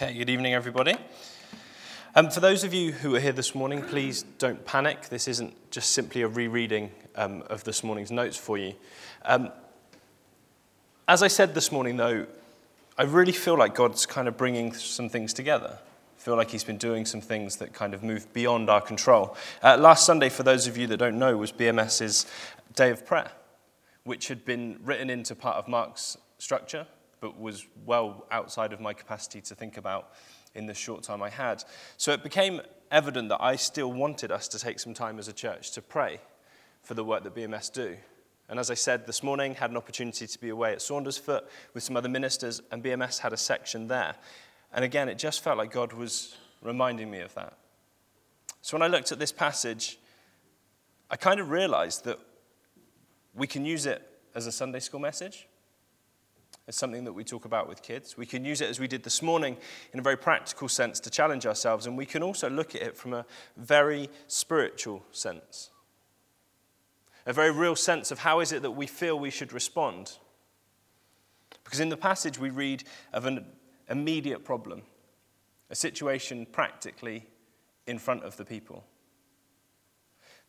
Okay, good evening, everybody. Um, for those of you who are here this morning, please don't panic. This isn't just simply a rereading um, of this morning's notes for you. Um, as I said this morning, though, I really feel like God's kind of bringing some things together. I feel like He's been doing some things that kind of move beyond our control. Uh, last Sunday, for those of you that don't know, was BMS's Day of Prayer, which had been written into part of Mark's structure but was well outside of my capacity to think about in the short time I had. So it became evident that I still wanted us to take some time as a church to pray for the work that BMS do. And as I said this morning, had an opportunity to be away at Saundersfoot with some other ministers, and BMS had a section there. And again, it just felt like God was reminding me of that. So when I looked at this passage, I kind of realized that we can use it as a Sunday school message. It's something that we talk about with kids. We can use it as we did this morning in a very practical sense to challenge ourselves, and we can also look at it from a very spiritual sense. A very real sense of how is it that we feel we should respond. Because in the passage we read of an immediate problem, a situation practically in front of the people.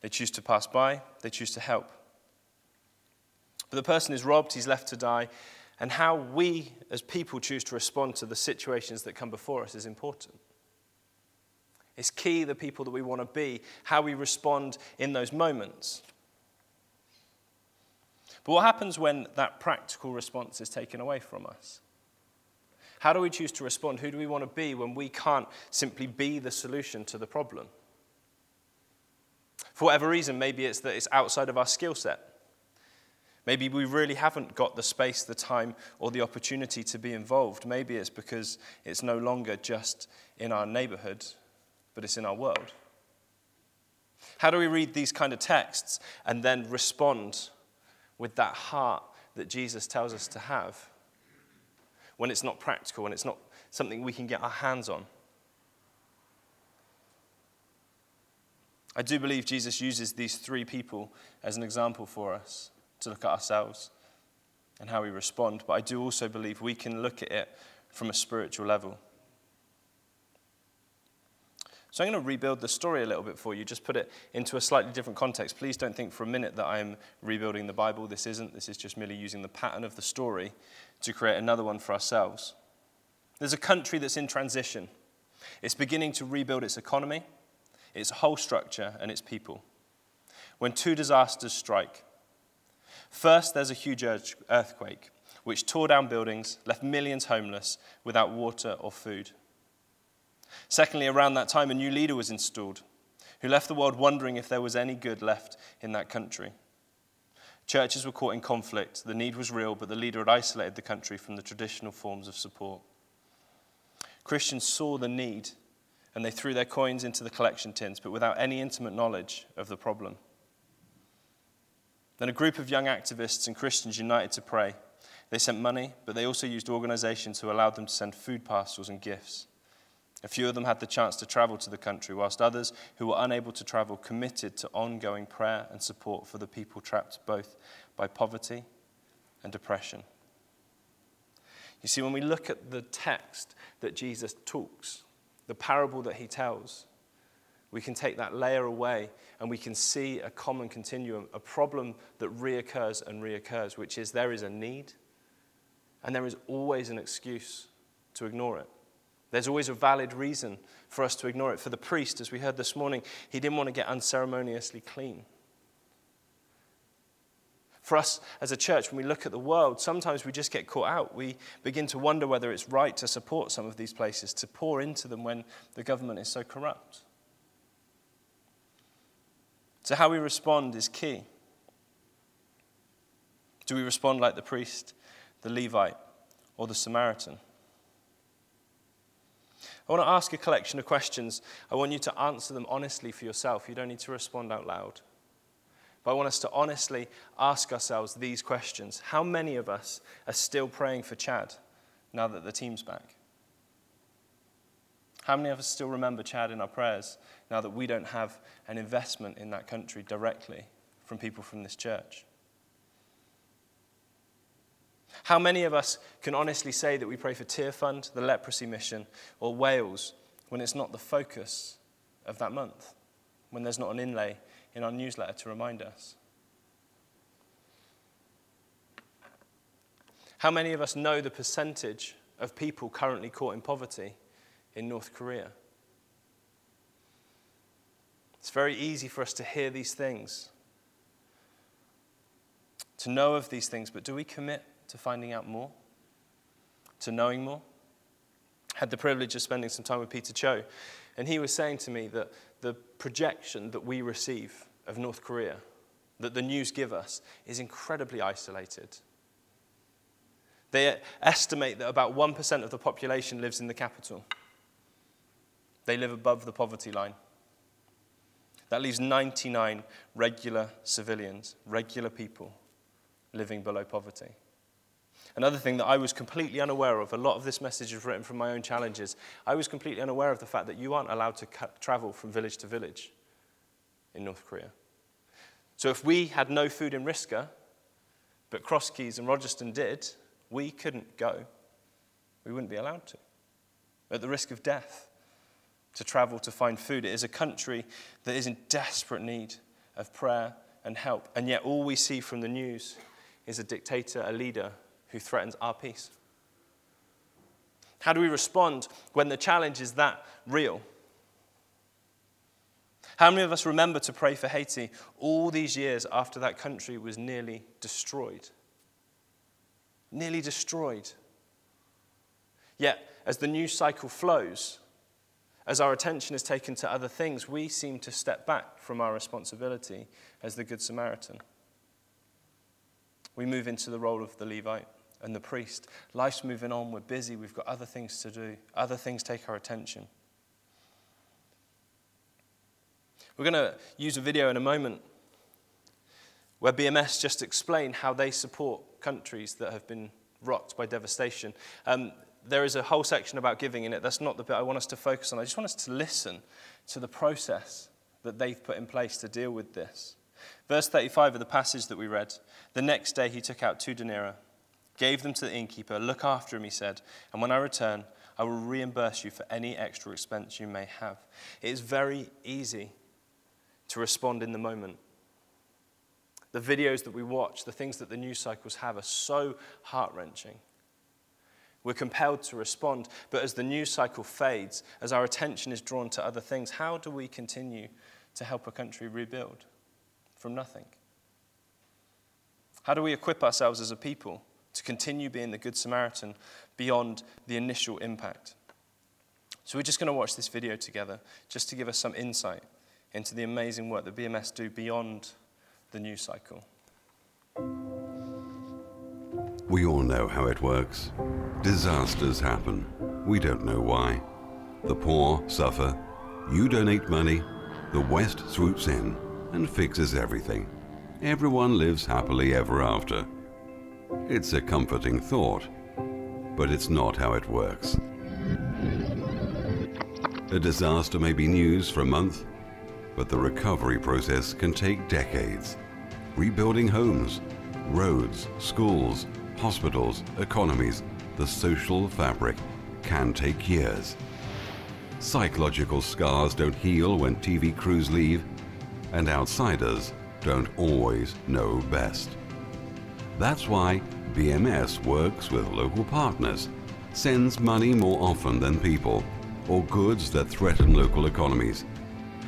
They choose to pass by, they choose to help. But the person is robbed, he's left to die, and how we as people choose to respond to the situations that come before us is important. It's key the people that we want to be, how we respond in those moments. But what happens when that practical response is taken away from us? How do we choose to respond? Who do we want to be when we can't simply be the solution to the problem? For whatever reason, maybe it's that it's outside of our skill set. Maybe we really haven't got the space, the time, or the opportunity to be involved. Maybe it's because it's no longer just in our neighborhood, but it's in our world. How do we read these kind of texts and then respond with that heart that Jesus tells us to have when it's not practical, when it's not something we can get our hands on? I do believe Jesus uses these three people as an example for us to look at ourselves and how we respond, but I do also believe we can look at it from a spiritual level. So I'm going to rebuild the story a little bit for you, just put it into a slightly different context. Please don't think for a minute that I'm rebuilding the Bible. This isn't. This is just merely using the pattern of the story to create another one for ourselves. There's a country that's in transition. It's beginning to rebuild its economy, its whole structure, and its people. When two disasters strike, First, there's a huge earthquake, which tore down buildings, left millions homeless without water or food. Secondly, around that time, a new leader was installed who left the world wondering if there was any good left in that country. Churches were caught in conflict. The need was real, but the leader had isolated the country from the traditional forms of support. Christians saw the need and they threw their coins into the collection tins, but without any intimate knowledge of the problem. Then a group of young activists and Christians united to pray. They sent money, but they also used organizations who allowed them to send food parcels and gifts. A few of them had the chance to travel to the country, whilst others who were unable to travel committed to ongoing prayer and support for the people trapped both by poverty and depression. You see, when we look at the text that Jesus talks, the parable that he tells, we can take that layer away and we can see a common continuum, a problem that reoccurs and reoccurs, which is there is a need and there is always an excuse to ignore it. There's always a valid reason for us to ignore it. For the priest, as we heard this morning, he didn't want to get unceremoniously clean. For us as a church, when we look at the world, sometimes we just get caught out. We begin to wonder whether it's right to support some of these places, to pour into them when the government is so corrupt. So, how we respond is key. Do we respond like the priest, the Levite, or the Samaritan? I want to ask a collection of questions. I want you to answer them honestly for yourself. You don't need to respond out loud. But I want us to honestly ask ourselves these questions How many of us are still praying for Chad now that the team's back? How many of us still remember Chad in our prayers now that we don't have an investment in that country directly from people from this church? How many of us can honestly say that we pray for Tearfund, the leprosy mission, or Wales when it's not the focus of that month, when there's not an inlay in our newsletter to remind us? How many of us know the percentage of people currently caught in poverty in North Korea? It's very easy for us to hear these things, to know of these things, but do we commit to finding out more? To knowing more? I had the privilege of spending some time with Peter Cho, and he was saying to me that the projection that we receive of North Korea, that the news give us, is incredibly isolated. They estimate that about 1% of the population lives in the capital. They live above the poverty line. That leaves 99 regular civilians, regular people, living below poverty. Another thing that I was completely unaware of, a lot of this message is written from my own challenges. I was completely unaware of the fact that you aren't allowed to travel from village to village in North Korea. So if we had no food in Risca, but Crosskeys and Rogerstone did, we couldn't go. We wouldn't be allowed to, at the risk of death, to travel to find food. It is a country that is in desperate need of prayer and help. And yet, all we see from the news is a dictator, a leader who threatens our peace. How do we respond when the challenge is that real? How many of us remember to pray for Haiti all these years after that country was nearly destroyed? nearly destroyed. Yet, as the news cycle flows, as our attention is taken to other things, we seem to step back from our responsibility as the Good Samaritan. We move into the role of the Levite and the priest. Life's moving on, we're busy, we've got other things to do, other things take our attention. We're going to use a video in a moment where BMS just explain how they support countries that have been rocked by devastation. Um, there is a whole section about giving in it. That's not the bit I want us to focus on. I just want us to listen to the process that they've put in place to deal with this. Verse 35 of the passage that we read The next day he took out two denarii, gave them to the innkeeper. Look after him, he said, and when I return, I will reimburse you for any extra expense you may have. It is very easy to respond in the moment. The videos that we watch, the things that the news cycles have, are so heart wrenching. We're compelled to respond, but as the news cycle fades, as our attention is drawn to other things, how do we continue to help a country rebuild from nothing? How do we equip ourselves as a people to continue being the Good Samaritan beyond the initial impact? So, we're just going to watch this video together just to give us some insight into the amazing work that BMS do beyond the news cycle. We all know how it works. Disasters happen. We don't know why. The poor suffer. You donate money. The West swoops in and fixes everything. Everyone lives happily ever after. It's a comforting thought, but it's not how it works. A disaster may be news for a month, but the recovery process can take decades. Rebuilding homes, roads, schools, hospitals, economies, the social fabric can take years. Psychological scars don't heal when TV crews leave, and outsiders don't always know best. That's why BMS works with local partners, sends money more often than people, or goods that threaten local economies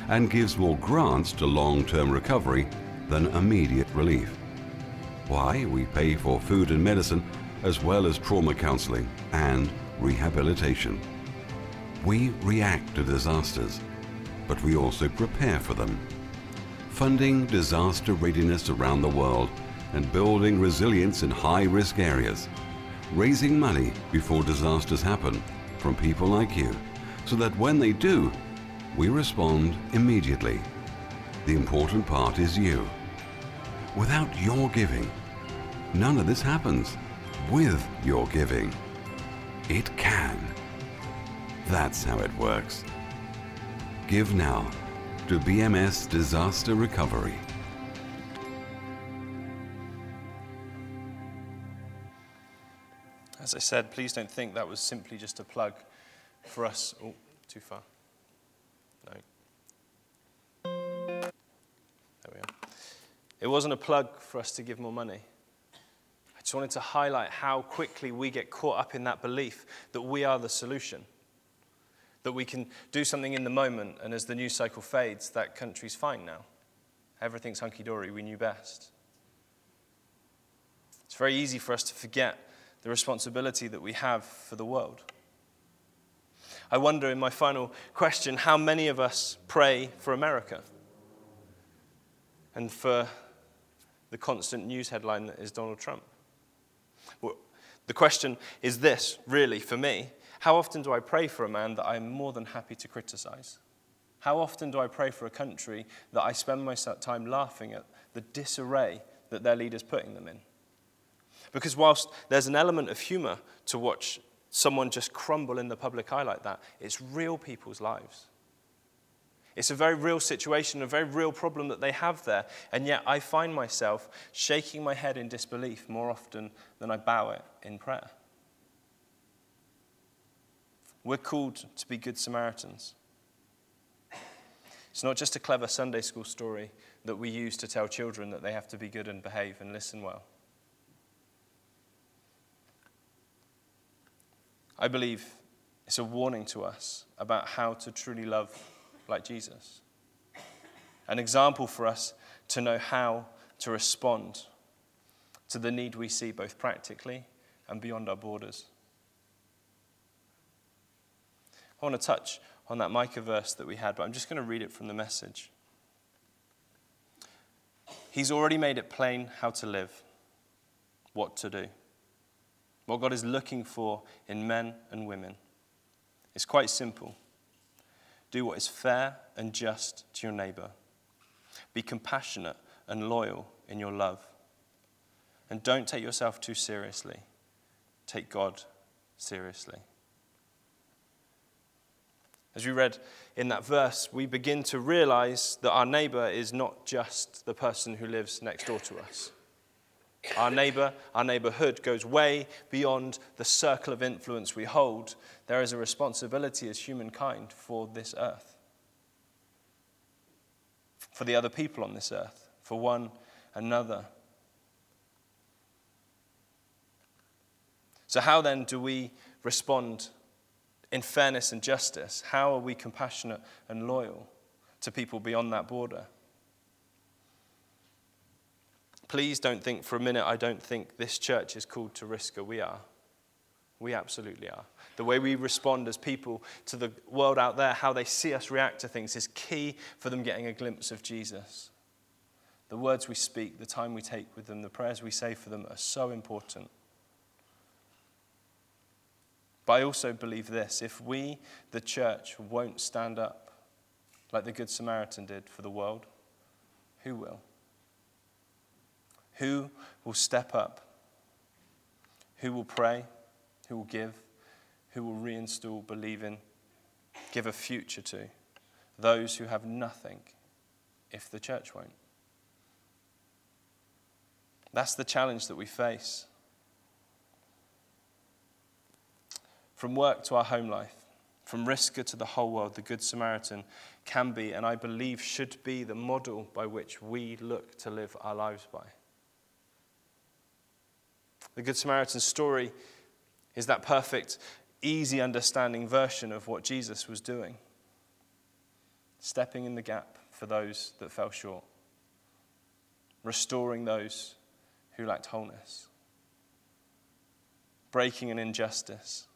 and gives more grants to long term recovery than immediate relief. Why? We pay for food and medicine as well as trauma counseling and rehabilitation. We react to disasters, but we also prepare for them. Funding disaster readiness around the world and building resilience in high risk areas. Raising money before disasters happen from people like you so that when they do, we respond immediately. The important part is you. Without your giving, none of this happens. With your giving, it can. That's how it works. Give now to BMS Disaster Recovery. As I said, please don't think that was simply just a plug for us. Oh, too far. No. There we are. It wasn't a plug for us to give more money. I just wanted to highlight how quickly we get caught up in that belief that we are the solution. That we can do something in the moment, and as the news cycle fades, that country's fine now. Everything's hunky dory, we knew best. It's very easy for us to forget the responsibility that we have for the world. I wonder, in my final question, how many of us pray for America and for the constant news headline that is Donald Trump? Well, the question is this, really, for me how often do I pray for a man that I'm more than happy to criticize? How often do I pray for a country that I spend my time laughing at the disarray that their leader's putting them in? Because whilst there's an element of humor to watch someone just crumble in the public eye like that, it's real people's lives. It's a very real situation, a very real problem that they have there. And yet I find myself shaking my head in disbelief more often than I bow it in prayer. We're called to be good Samaritans. It's not just a clever Sunday school story that we use to tell children that they have to be good and behave and listen well. I believe it's a warning to us about how to truly love like Jesus. An example for us to know how to respond to the need we see both practically and beyond our borders. I want to touch on that Micah verse that we had, but I'm just going to read it from the message. He's already made it plain how to live, what to do. What God is looking for in men and women is quite simple do what is fair and just to your neighbor, be compassionate and loyal in your love, and don't take yourself too seriously. Take God seriously. As we read in that verse, we begin to realize that our neighbor is not just the person who lives next door to us. Our neighbor, our neighborhood goes way beyond the circle of influence we hold. There is a responsibility as humankind for this earth, for the other people on this earth, for one another. So, how then do we respond in fairness and justice? How are we compassionate and loyal to people beyond that border? Please don't think for a minute, I don't think this church is called to Risca. We are. We absolutely are. The way we respond as people to the world out there, how they see us react to things, is key for them getting a glimpse of Jesus. The words we speak, the time we take with them, the prayers we say for them are so important. But I also believe this if we, the church, won't stand up like the Good Samaritan did for the world, who will? Who will step up? Who will pray? Who will give? Who will reinstall believing? Give a future to those who have nothing if the church won't. That's the challenge that we face. From work to our home life, from Risca to the whole world, the Good Samaritan can be, and I believe should be, the model by which we look to live our lives by. The Good Samaritan story is that perfect, easy understanding version of what Jesus was doing stepping in the gap for those that fell short, restoring those who lacked wholeness, breaking an injustice.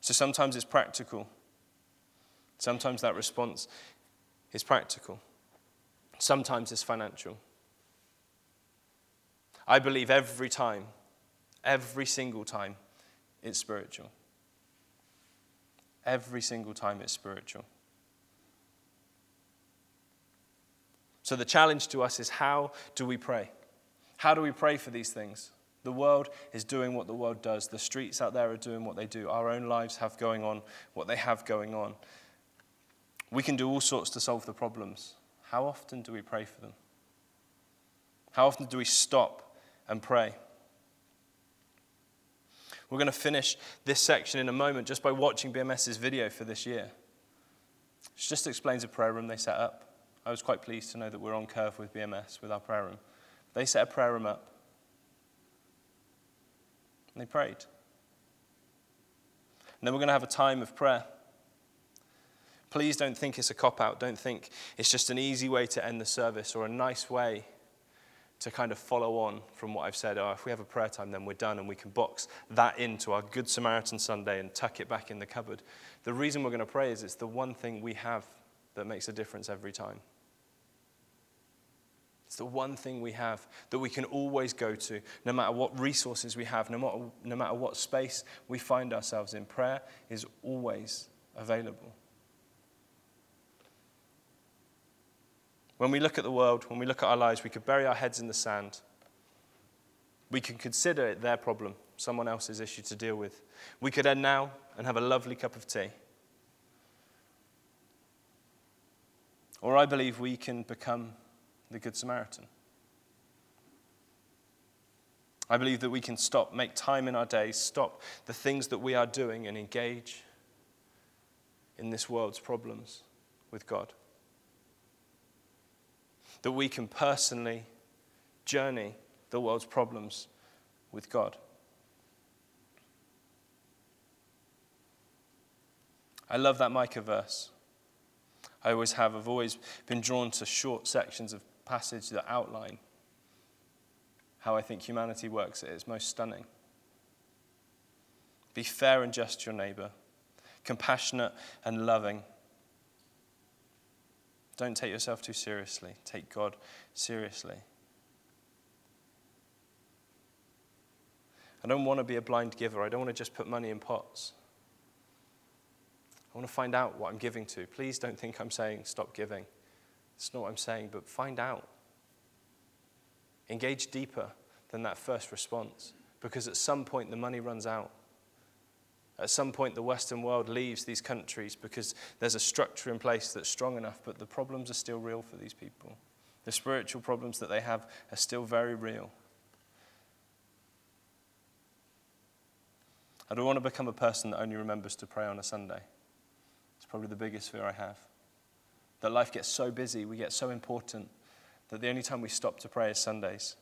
So sometimes it's practical. Sometimes that response is practical. Sometimes it's financial. I believe every time, every single time, it's spiritual. Every single time it's spiritual. So the challenge to us is how do we pray? How do we pray for these things? The world is doing what the world does. The streets out there are doing what they do. Our own lives have going on what they have going on. We can do all sorts to solve the problems. How often do we pray for them? How often do we stop and pray. We're going to finish this section in a moment just by watching BMS's video for this year. It just explains a prayer room they set up. I was quite pleased to know that we're on curve with BMS with our prayer room. They set a prayer room up and they prayed. And then we're going to have a time of prayer. Please don't think it's a cop out. Don't think it's just an easy way to end the service or a nice way to kind of follow on from what I've said. Oh, if we have a prayer time, then we're done and we can box that into our Good Samaritan Sunday and tuck it back in the cupboard. The reason we're going to pray is it's the one thing we have that makes a difference every time. It's the one thing we have that we can always go to, no matter what resources we have, no matter, no matter what space we find ourselves in. Prayer is always available. When we look at the world, when we look at our lives, we could bury our heads in the sand. We can consider it their problem, someone else's issue to deal with. We could end now and have a lovely cup of tea. Or I believe we can become the Good Samaritan. I believe that we can stop, make time in our days, stop the things that we are doing, and engage in this world's problems with God that we can personally journey the world's problems with God. I love that Micah verse. I always have. I've always been drawn to short sections of passage that outline how I think humanity works at its most stunning. Be fair and just to your neighbor, compassionate and loving don't take yourself too seriously. Take God seriously. I don't want to be a blind giver. I don't want to just put money in pots. I want to find out what I'm giving to. Please don't think I'm saying stop giving. It's not what I'm saying, but find out. Engage deeper than that first response because at some point the money runs out. At some point, the Western world leaves these countries because there's a structure in place that's strong enough, but the problems are still real for these people. The spiritual problems that they have are still very real. I don't want to become a person that only remembers to pray on a Sunday. It's probably the biggest fear I have. That life gets so busy, we get so important, that the only time we stop to pray is Sundays.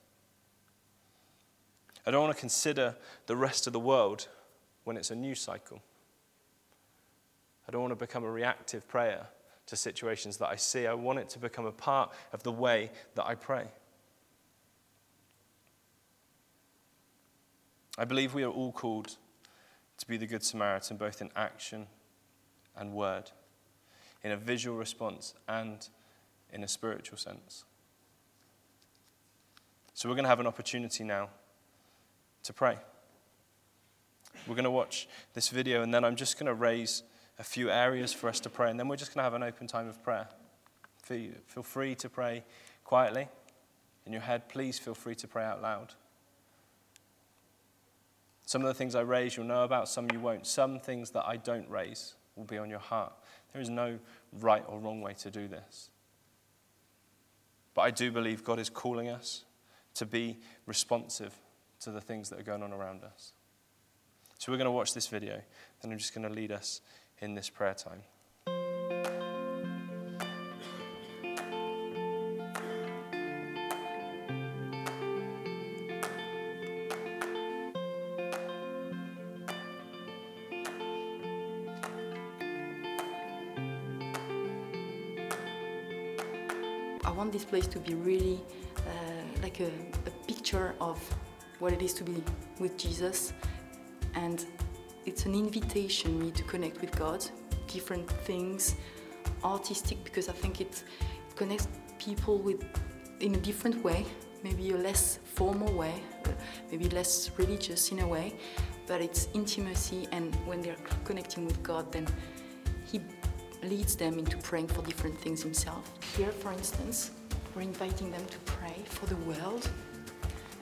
I don't want to consider the rest of the world when it's a news cycle. I don't want to become a reactive prayer to situations that I see. I want it to become a part of the way that I pray. I believe we are all called to be the Good Samaritan, both in action and word, in a visual response and in a spiritual sense. So we're going to have an opportunity now to pray. We're going to watch this video, and then I'm just going to raise a few areas for us to pray, and then we're just going to have an open time of prayer. Feel free to pray quietly in your head. Please feel free to pray out loud. Some of the things I raise you'll know about, some you won't. Some things that I don't raise will be on your heart. There is no right or wrong way to do this. But I do believe God is calling us to be responsive to the things that are going on around us. So we're going to watch this video, and I'm just going to lead us in this prayer time. I want this place to be really uh, like a, a picture of what it is to be with Jesus and it's an invitation me to connect with God, different things, artistic because I think it, connects people with in a different way, maybe a less formal way, uh, maybe less religious in a way, but it's intimacy and when they're connecting with God then he leads them into praying for different things himself. Here for instance, we're inviting them to pray for the world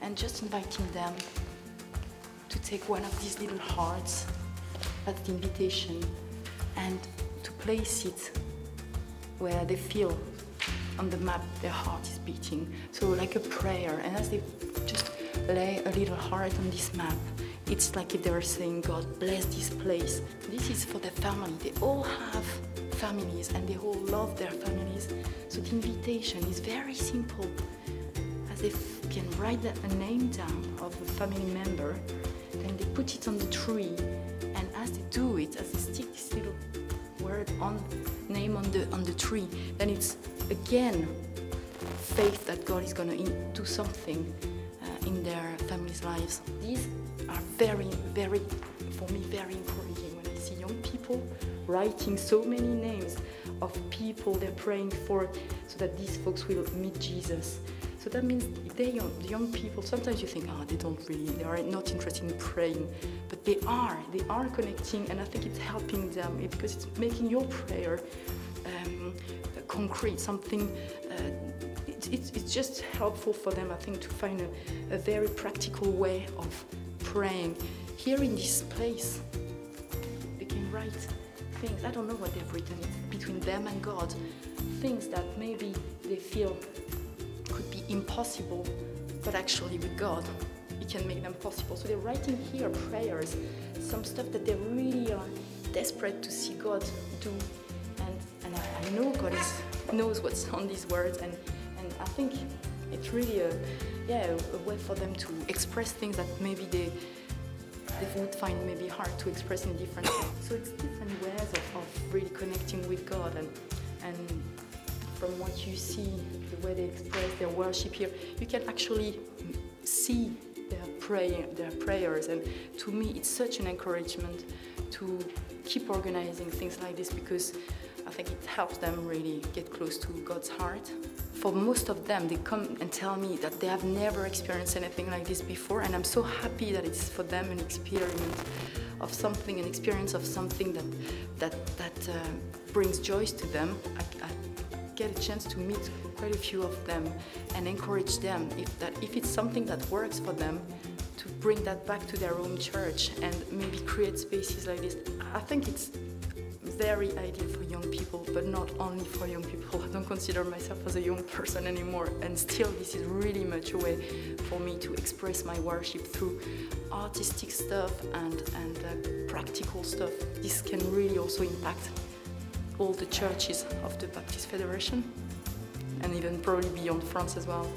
and just inviting them to take one of these little hearts as the invitation and to place it where they feel on the map their heart is beating. So like a prayer, and as they just lay a little heart on this map, it's like if they were saying, God bless this place. This is for the family. They all have families and they all love their families. So the invitation is very simple. As they can write a name down of a family member, put it on the tree. And as they do it, as they stick this little word on name on the on the tree, then it's again faith that God is going to do something uh, in their families' lives. These are very, very, for me, very encouraging when I see young people writing so many names of people they're praying for so that these folks will meet Jesus. So that means they young, the young people, sometimes you think, oh, they don't really, they are not interested in praying. But they are, they are connecting, and I think it's helping them because it's making your prayer um, concrete, something uh, it's, it's just helpful for them, I think, to find a, a very practical way of praying. Here in this place, they can write things, I don't know what they've written, between them and God, things that maybe they feel impossible, but actually with God, it can make them possible. So they're writing here prayers, some stuff that they really are desperate to see God do. And, and I, I know God is, knows what's on these words, and I think it's really a yeah a way for them to express things that maybe they they would find maybe hard to express in different ways. So it's different ways of, of really connecting with God and and from what you see, the way they express their worship here, you can actually see their prayer, their prayers, and to me, it's such an encouragement to keep organizing things like this because I think it helps them really get close to God's heart. For most of them, they come and tell me that they have never experienced anything like this before, and I'm so happy that it's for them an experience of something, an experience of something that that that uh, brings joy to them. I, I, get a chance to meet quite a few of them and encourage them if that if it's something that works for them to bring that back to their own church and maybe create spaces like this. I think it's very ideal for young people, but not only for young people. I don't consider myself as a young person anymore, and still, this is really much a way for me to express my worship through artistic stuff and and uh, practical stuff. This can really also impact all the churches of the Baptist Federation, and even probably beyond France as well.